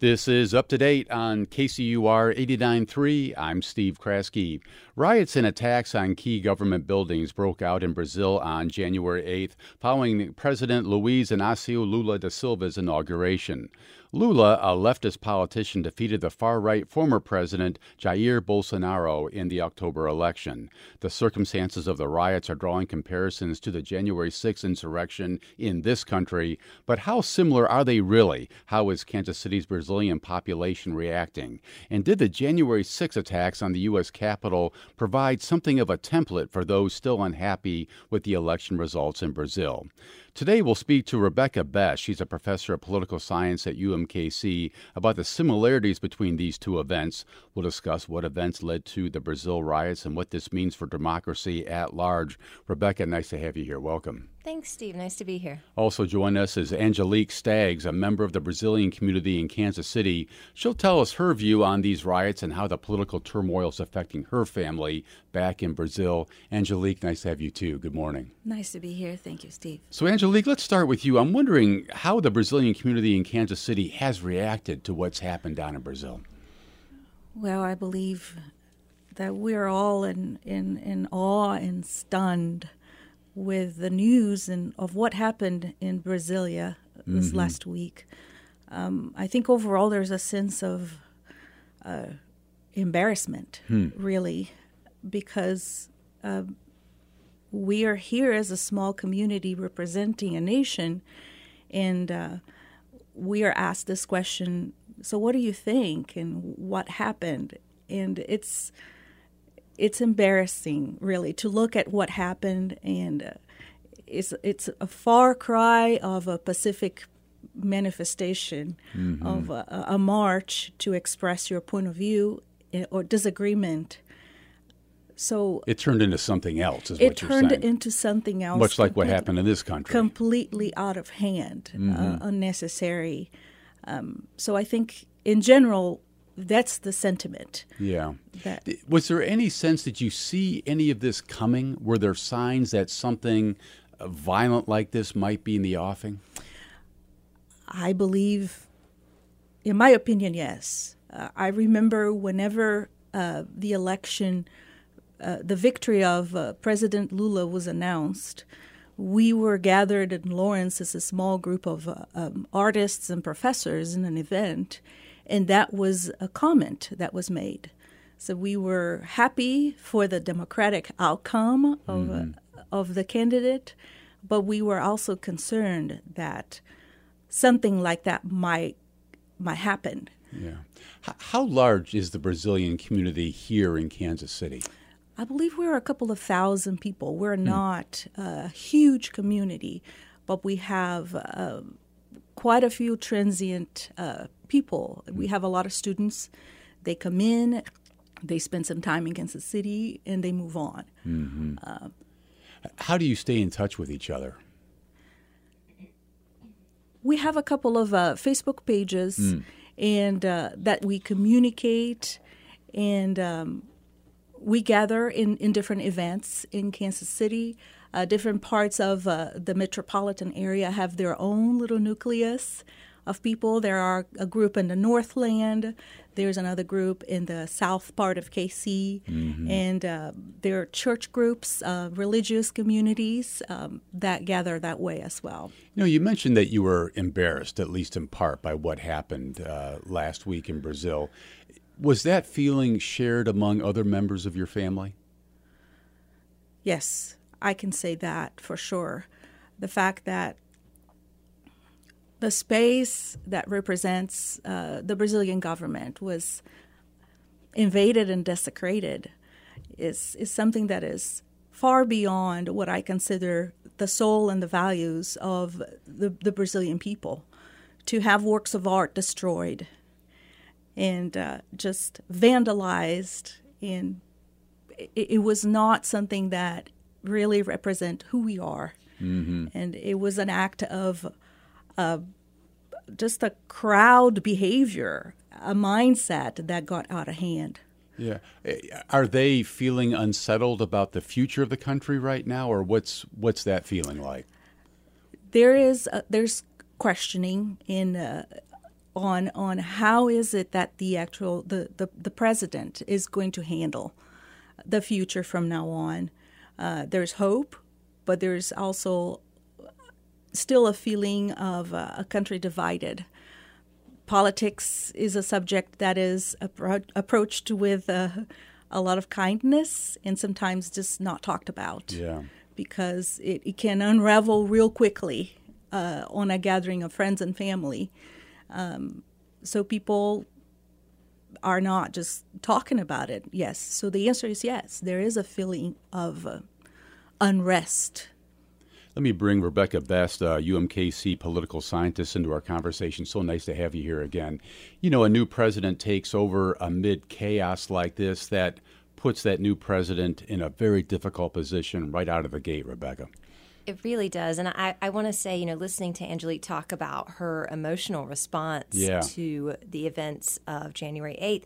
This is up to date on KCUR 89.3. I'm Steve Kraske. Riots and attacks on key government buildings broke out in Brazil on January 8th following President Luiz Inácio Lula da Silva's inauguration. Lula, a leftist politician, defeated the far right former president Jair Bolsonaro in the October election. The circumstances of the riots are drawing comparisons to the January 6 insurrection in this country, but how similar are they really? How is Kansas City's Brazilian population reacting? And did the January 6 attacks on the U.S. Capitol provide something of a template for those still unhappy with the election results in Brazil? Today, we'll speak to Rebecca Best. She's a professor of political science at UMKC about the similarities between these two events. We'll discuss what events led to the Brazil riots and what this means for democracy at large. Rebecca, nice to have you here. Welcome. Thanks, Steve. Nice to be here. Also join us is Angelique Staggs, a member of the Brazilian community in Kansas City. She'll tell us her view on these riots and how the political turmoil is affecting her family back in Brazil. Angelique, nice to have you too. Good morning. Nice to be here. Thank you, Steve. So, Angelique, let's start with you. I'm wondering how the Brazilian community in Kansas City has reacted to what's happened down in Brazil. Well, I believe that we're all in, in, in awe and stunned with the news and of what happened in Brasilia this mm-hmm. last week. Um, I think overall there's a sense of uh, embarrassment, hmm. really, because uh, we are here as a small community representing a nation, and uh, we are asked this question. So, what do you think, and what happened? And it's it's embarrassing, really, to look at what happened, and uh, it's it's a far cry of a Pacific manifestation mm-hmm. of a, a, march to express your point of view eh, or disagreement. So it turned into something else. it turned into something else, much like what happened in this country, completely out of hand, uh, mm-hmm. uh, unnecessary. Um, so I think, in general, that's the sentiment. Yeah. That, Was there any sense that you see any of this coming? Were there signs that something uh, violent like this might be in the offing? I believe, in my opinion, yes. Uh, I remember whenever uh, the election, uh, the victory of uh, President Lula was announced, we were gathered in Lawrence as a small group of uh, um, artists and professors in an event and that was a comment that was made. So we were happy for the democratic outcome of, uh, of the candidate, but we were also concerned that something like that might might happen. Yeah. H- how large is the Brazilian community here in Kansas City? I believe we're a couple of thousand people. We're hmm. not a huge community, but we have uh, quite a few transient uh, people. We have a lot of students. They come in, they spend some time in Kansas City, and they move on. Mm-hmm. Uh, How do you stay in touch with each other? We have a couple of uh, Facebook pages, mm. and uh, that we communicate, and um, we gather in, in different events in Kansas City. Uh, different parts of uh, the metropolitan area have their own little nucleus of people. There are a group in the Northland. There's another group in the south part of KC, mm-hmm. and uh, there are church groups, uh, religious communities um, that gather that way as well. You know, you mentioned that you were embarrassed, at least in part, by what happened uh, last week in Brazil. Was that feeling shared among other members of your family? Yes, I can say that for sure. The fact that the space that represents uh, the Brazilian government was invaded and desecrated is, is something that is far beyond what I consider the soul and the values of the, the Brazilian people. To have works of art destroyed and uh, just vandalized, and it, it, was not something that really represent who we are. Mm-hmm. And it was an act of uh, just a crowd behavior, a mindset that got out of hand. Yeah, eh, are they feeling unsettled about the future of the country right now, or what's what's that feeling like? There is uh, there's questioning in uh, on on how is it that the actual the, the, the president is going to handle the future from now on. Uh, there's hope, but there's also still a feeling of uh, a country divided. Politics is a subject that is appro- approached with uh, a lot of kindness and sometimes just not talked about. Yeah. Because it, it can unravel real quickly uh, on a gathering of friends and family. Um, so people are not just talking about it. Yes. So the answer is yes. There is a feeling of uh, unrest. Let me bring Rebecca Best, uh, UMKC political scientist, into our conversation. So nice to have you here again. You know, a new president takes over amid chaos like this that puts that new president in a very difficult position right out of the gate, Rebecca. It really does. And I, I want to say, you know, listening to Angelique talk about her emotional response yeah. to the events of January 8th,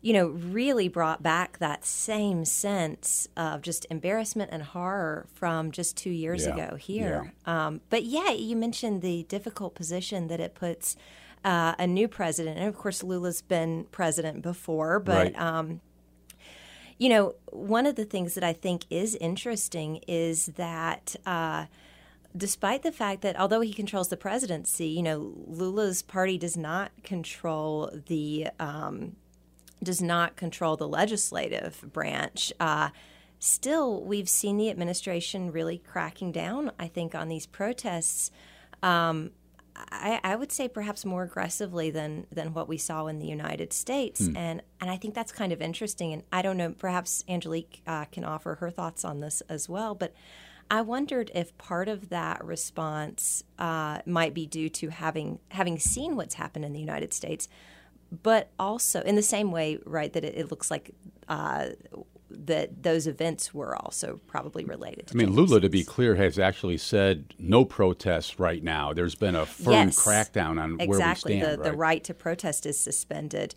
you know, really brought back that same sense of just embarrassment and horror from just two years Yeah. ago here. Um, but yeah, you mentioned the difficult position that it puts uh, a new president. And of course, Lula's been president before, but. Right. Um, you know, one of the things that I think is interesting is that uh, despite the fact that although he controls the presidency, you know, Lula's party does not control the um, does not control the legislative branch. Uh, still, we've seen the administration really cracking down. I think on these protests. Um, I, I would say perhaps more aggressively than than what we saw in the United States, and and I think that's kind of interesting. And I don't know, perhaps Angelique uh, can offer her thoughts on this as well. But I wondered if part of that response uh, might be due to having having seen what's happened in the United States, but also in the same way, right? That it, it looks like. Uh, that those events were also probably related. To I mean, Lula, to be clear, has actually said no protests right now. There's been a firm Yes, crackdown on where we exactly stand, the, the right? right to protest is suspended.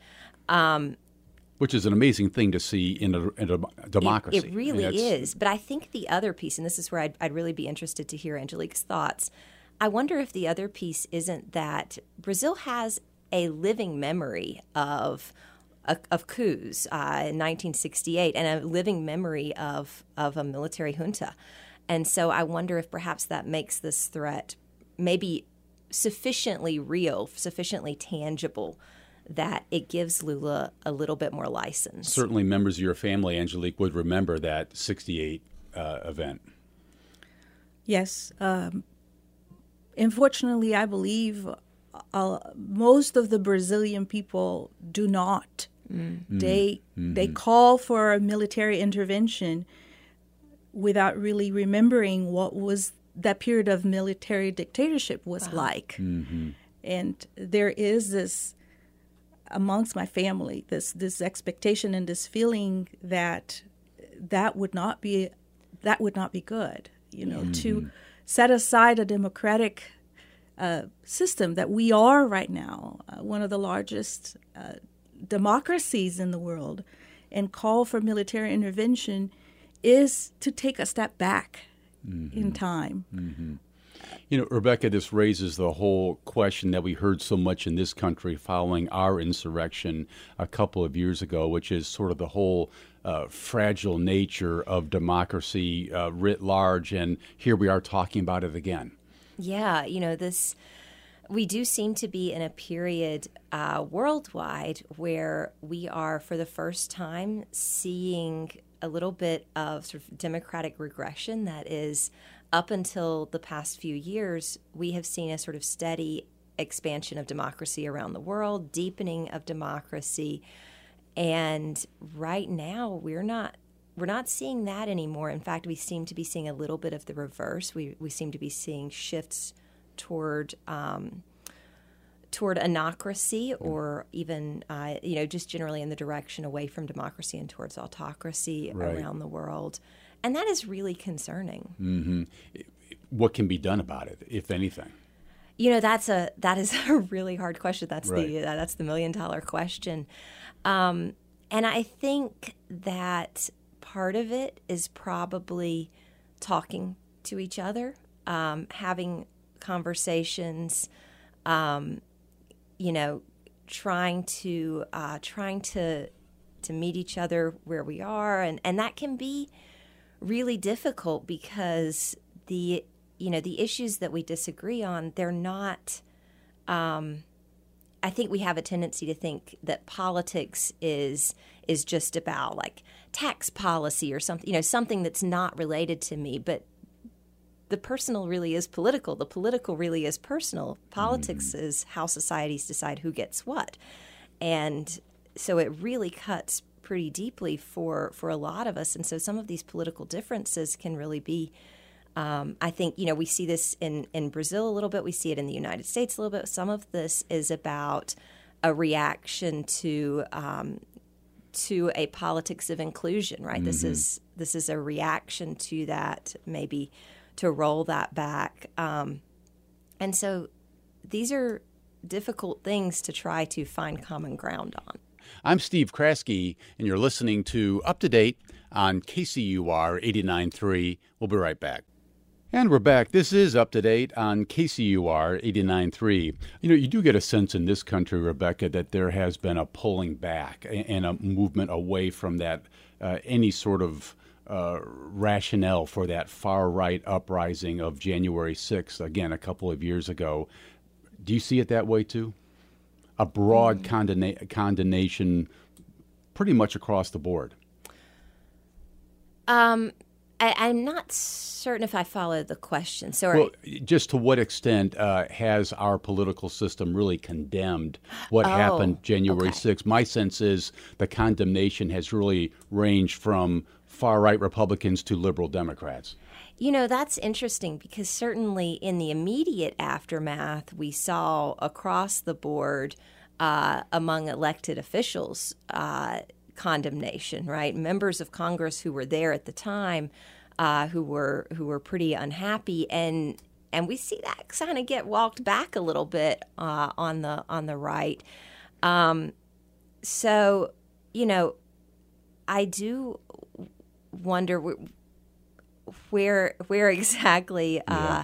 which is an amazing thing to see in a, in a democracy. It, it really I mean, is. But I think the other piece, and this is where I'd, I'd really be interested to hear Angelique's thoughts. I wonder if the other piece isn't that Brazil has a living memory of of coups uh, in 1968 and a living memory of of a military junta, and so I wonder if perhaps that makes this threat maybe sufficiently real, sufficiently tangible. That it gives Lula a little bit more license. Certainly, members of your family, Angelique, would remember that 68 uh, event. Yes. Um, unfortunately, I believe uh, most of the Brazilian people do not. They they call for a military intervention without really remembering what was that period of military dictatorship was like. And there is this amongst my family this this expectation and this feeling that that would not be that would not be good you know to set aside a democratic uh, system that we are right now uh, one of the largest uh, democracies in the world and call for military intervention is to take a step back in time You know, Rebecca, this raises the whole question that we heard so much in this country following our insurrection a couple of years ago, which is sort of the whole uh, fragile nature of democracy uh, writ large. And here we are talking about it again. Yeah, you know, this, we do seem to be in a period uh, worldwide where we are, for the first time, seeing a little bit of sort of democratic regression that is up until the past few years, we have seen a sort of steady expansion of democracy around the world, deepening of democracy. And right now, we're not we're not seeing that anymore. In fact, we seem to be seeing a little bit of the reverse. We we seem to be seeing shifts toward um, toward anocracy, or even uh, you know just generally in the direction away from democracy and towards autocracy Right. around the world, and that is really concerning. What can be done about it, if anything? You know, that's a that is a really hard question. That's Right. the uh, that's the million dollar question, um, and I think that part of it is probably talking to each other, um, having conversations, um, you know, trying to uh, trying to to meet each other where we are, and and that can be really difficult because the you know the issues that we disagree on they're not. Um, I think we have a tendency to think that politics is is just about like tax policy or something, you know, something that's not related to me. But the personal really is political. The political really is personal. Politics mm. is how societies decide who gets what, and so it really cuts pretty deeply for for a lot of us. And so some of these political differences can really be. Um, I think you know we see this in in Brazil a little bit. We see it in the United States a little bit. Some of this is about a reaction to um, to a politics of inclusion. Right. Mm-hmm. This is this is a reaction to that. Maybe to roll that back. Um, and so these are difficult things to try to find common ground on. I'm Steve Kraske, and you're listening to Up to Date on KCUR 89.3. We'll be right back. And we're back. This is Up to Date on KCUR 89.3. You know, you do get a sense in this country, Rebecca, that there has been a pulling back and a movement away from that, uh, any sort of uh, rationale for that far right uprising of January 6th, again, a couple of years ago. Do you see it that way too? A broad mm. condemna- condemnation pretty much across the board. Um, I, am not certain if I followed the question. Sorry. Well, just to what extent uh, has our political system really condemned what oh, happened January okay. 6th? My sense is the condemnation has really ranged from far right Republicans to liberal Democrats. You know, that's interesting because certainly in the immediate aftermath, we saw across the board uh, among elected officials uh, condemnation, right? Members of Congress who were there at the time uh, who were who were pretty unhappy and and we see that kind of get walked back a little bit uh, on the on the right. Um, so, you know, I do wonder where where exactly uh,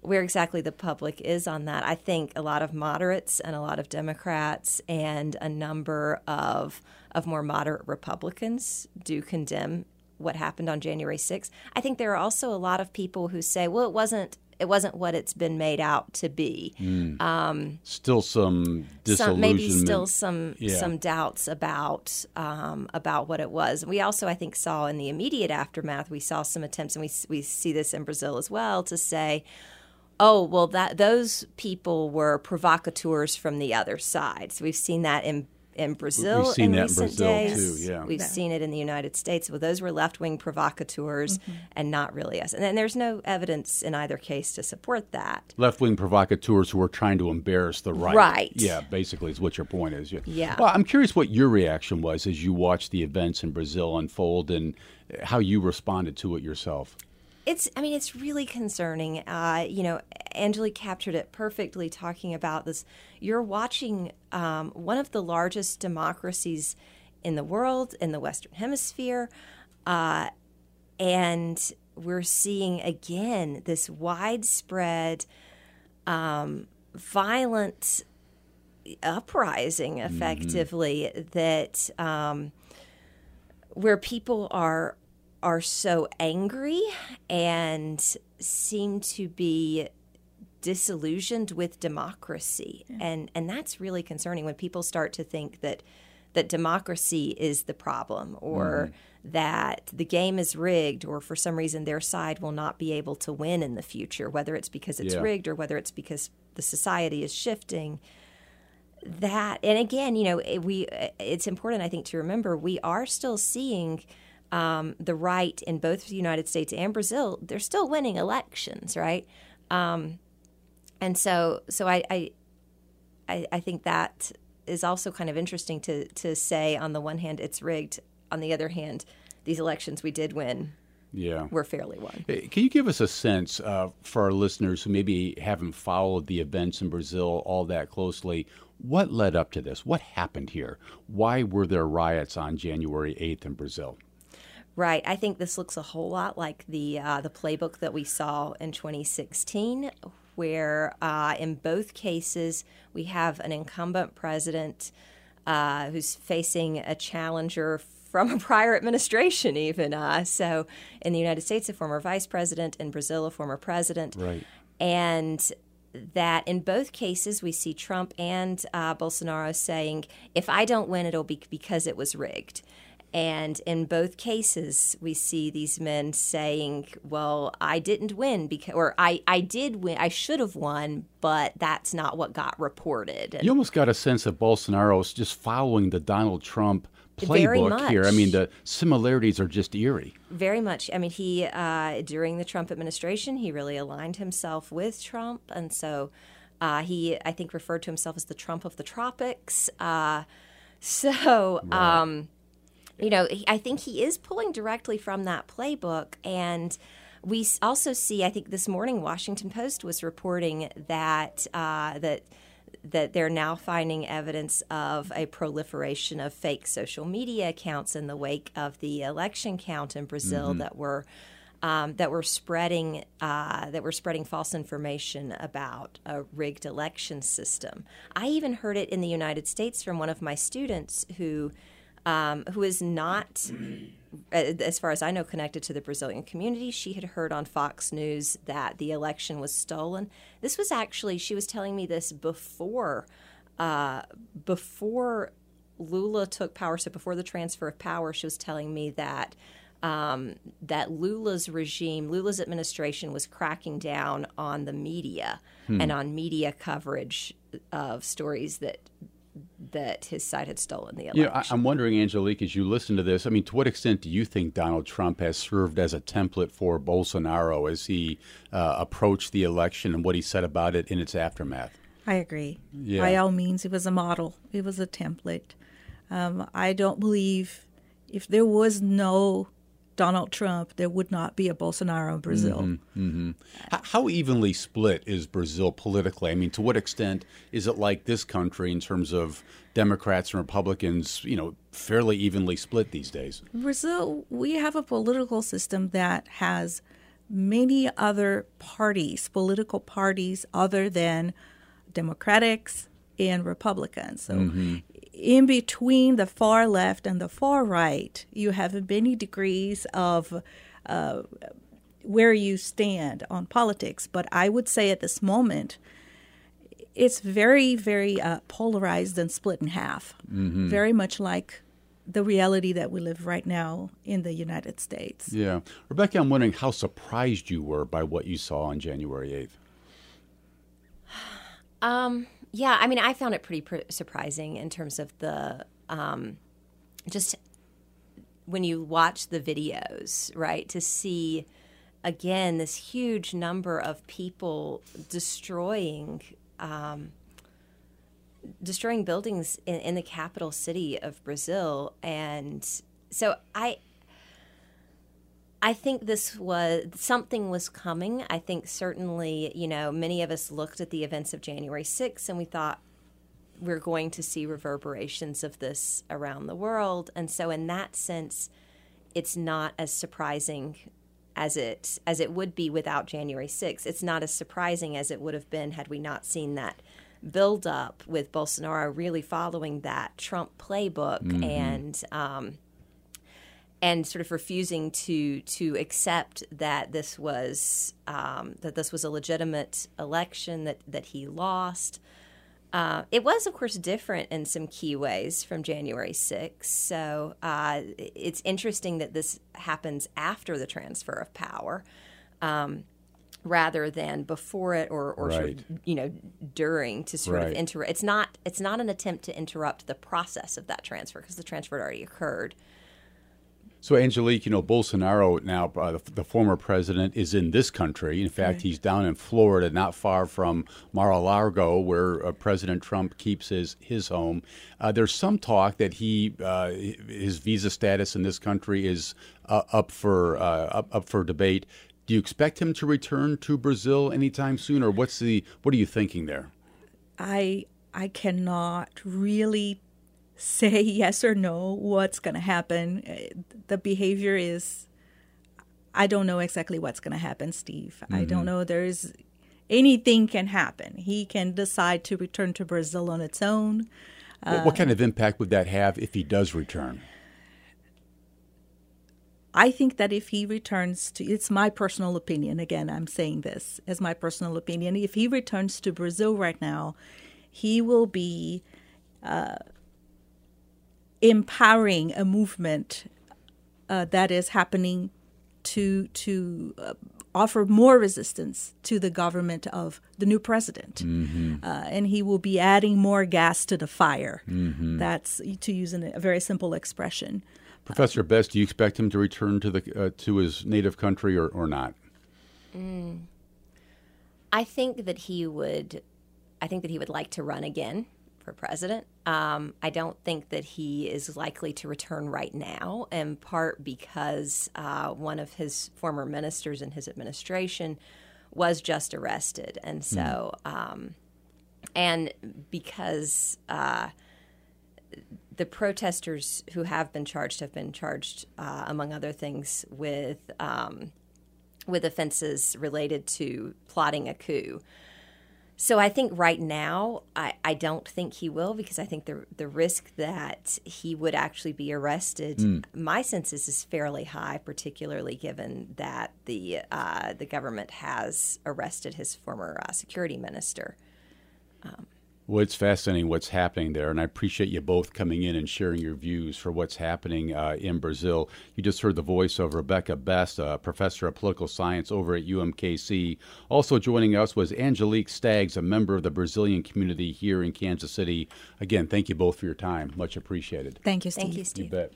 where exactly the public is on that. I think a lot of moderates and a lot of Democrats and a number of of more moderate Republicans do condemn what happened on January 6th. I think there are also a lot of people who say, well, it wasn't it wasn't what it's been made out to be. Mm. Um, still some disillusionment. Some, maybe still some yeah. some doubts about um, about what it was. We also, I think, saw in the immediate aftermath, we saw some attempts, and we we see this in Brazil as well, to say. Oh well, that those people were provocateurs from the other side. So we've seen that in in Brazil We've seen in that recent in Brazil days. Too, yeah. We've yeah. seen it in the United States. Well, those were left wing provocateurs mm-hmm. and not really us. And, and there's no evidence in either case to support that. Left wing provocateurs who are trying to embarrass the right. Right. Yeah, basically, is what your point is. Yeah. yeah. Well, I'm curious what your reaction was as you watched the events in Brazil unfold and how you responded to it yourself. It's, I mean, it's really concerning. Uh, you know, Angelique captured it perfectly talking about this. You're watching um, one of the largest democracies in the world, in the Western Hemisphere, uh, and we're seeing again this widespread um, violent uprising, mm-hmm. effectively, mm-hmm. that um, where people are are so angry and seem to be disillusioned with democracy yeah. and and that's really concerning when people start to think that that democracy is the problem or mm. that the game is rigged or for some reason their side will not be able to win in the future whether it's because it's yeah. rigged or whether it's because the society is shifting that and again you know we it's important i think to remember we are still seeing um, the right in both the United States and Brazil, they're still winning elections, right? Um, and so, so I, I, I, think that is also kind of interesting to to say. On the one hand, it's rigged. On the other hand, these elections we did win. Yeah, we're fairly won. Can you give us a sense uh, for our listeners who maybe haven't followed the events in Brazil all that closely? What led up to this? What happened here? Why were there riots on January 8th in Brazil? Right. I think this looks a whole lot like the uh, the playbook that we saw in 2016, where uh, in both cases we have an incumbent president uh, who's facing a challenger from a prior administration, even. Uh, so in the United States, a former vice president, in Brazil, a former president. Right. And that in both cases, we see Trump and uh, Bolsonaro saying, if I don't win, it'll be because it was rigged. And in both cases, we see these men saying, well, I didn't win because, or I, I did win, I should have won, but that's not what got reported. And You almost got a sense of Bolsonaro's just following the Donald Trump playbook here. I mean, the similarities are just eerie. Very much. I mean, he uh, during the Trump administration, he really aligned himself with Trump, and so uh, he, I think, referred to himself as the Trump of the tropics. Uh, so, um, you know, I think he is pulling directly from that playbook, and we also see. I think this morning, Washington Post was reporting that uh, that that they're now finding evidence of a proliferation of fake social media accounts in the wake of the election count in Brazil that were um, that were spreading uh, that were spreading false information about a rigged election system. I even heard it in the United States from one of my students who um, who is not uh, as far as I know, connected to the Brazilian community. She had heard on Fox News that the election was stolen. This was actually, she was telling me this before, uh, before Lula took power. So before the transfer of power, she was telling me that um, that Lula's regime, Lula's administration, was cracking down on the media and on media coverage of stories that that his side had stolen the election. You know, I, I'm wondering, Angelique, as you listen to this, I mean, to what extent do you think Donald Trump has served as a template for Bolsonaro as he uh, approached the election and what he said about it in its aftermath? I agree. Yeah. By all means, it was a model. It was a template. Um, I don't believe if there was no Donald Trump, there would not be a Bolsonaro in Brazil. Mm-hmm, mm-hmm. H- How evenly split is Brazil politically? I mean, to what extent is it like this country in terms of Democrats and Republicans, you know, fairly evenly split these days? Brazil, we have a political system that has many other parties, political parties other than Democrats and Republicans. So, mm-hmm. In between the far left and the far right, you have many degrees of uh, where you stand on politics. But I would say at this moment, it's very, very uh, polarized and split in half. Very much like the reality that we live right now in the United States. Yeah. Rebecca, I'm wondering how surprised you were by what you saw on January 8th. Um, yeah, I mean, I found it pretty pr- surprising in terms of the um, just when you watch the videos, right? To see again this huge number of people destroying um, destroying buildings in, in the capital city of Brazil, and so I I think this was something was coming. I think certainly, you know, many of us looked at the events of January 6th and we thought we're going to see reverberations of this around the world. And so in that sense, it's not as surprising as it as it would be without January 6th. It's not as surprising as it would have been had we not seen that build up with Bolsonaro really following that Trump playbook and um, and sort of refusing to to accept that this was um, that this was a legitimate election that that he lost. Uh, it was, of course, different in some key ways from January 6th. So uh, it's interesting that this happens after the transfer of power um, rather than before it or, or sort of, you know, during to sort Right. of interrupt. It's not, it's not an attempt to interrupt the process of that transfer because the transfer had already occurred. So, Angelique, you know, Bolsonaro now, uh, the, the former president, is in this country. In fact, he's down in Florida, not far from Mar-a-Lago, where uh, President Trump keeps his his home. Uh, there's some talk that he uh, his visa status in this country is uh, up for uh, up, up for debate. Do you expect him to return to Brazil anytime soon, or what's the what are you thinking there? I I cannot really say yes or no what's going to happen. Uh, The behavior is I don't know exactly what's going to happen, Steve. I don't know. There's anything can happen. He can decide to return to Brazil on its own. what, what kind of impact would that have if he does return? I think that if he returns to, it's my personal opinion. Again, I'm saying this as my personal opinion. If he returns to Brazil right now, he will be uh, empowering a movement uh, that is happening to to uh, offer more resistance to the government of the new president, mm-hmm. uh, and he will be adding more gas to the fire. Mm-hmm. That's to use an, a very simple expression. Professor Best, do you expect him to return to the uh, to his native country or, or not? Mm. I think that he would. I think that he would like to run again for president. Um, I don't think that he is likely to return right now, in part because uh, one of his former ministers in his administration was just arrested, and so, mm. um, and because. Uh, the protesters who have been charged have been charged, uh, among other things, with um, with offenses related to plotting a coup. So I think right now, I, I don't think he will because I think the the risk that he would actually be arrested, mm. my sense is, is fairly high, particularly given that the uh, the government has arrested his former uh, security minister. Um, well, it's fascinating what's happening there, and I appreciate you both coming in and sharing your views for what's happening uh, in Brazil. You just heard the voice of Rebecca Best, a professor of political science over at UMKC. Also joining us was Angelique Staggs, a member of the Brazilian community here in Kansas City. Again, thank you both for your time. Much appreciated. Thank you, Steve. Thank you, Steve. You bet.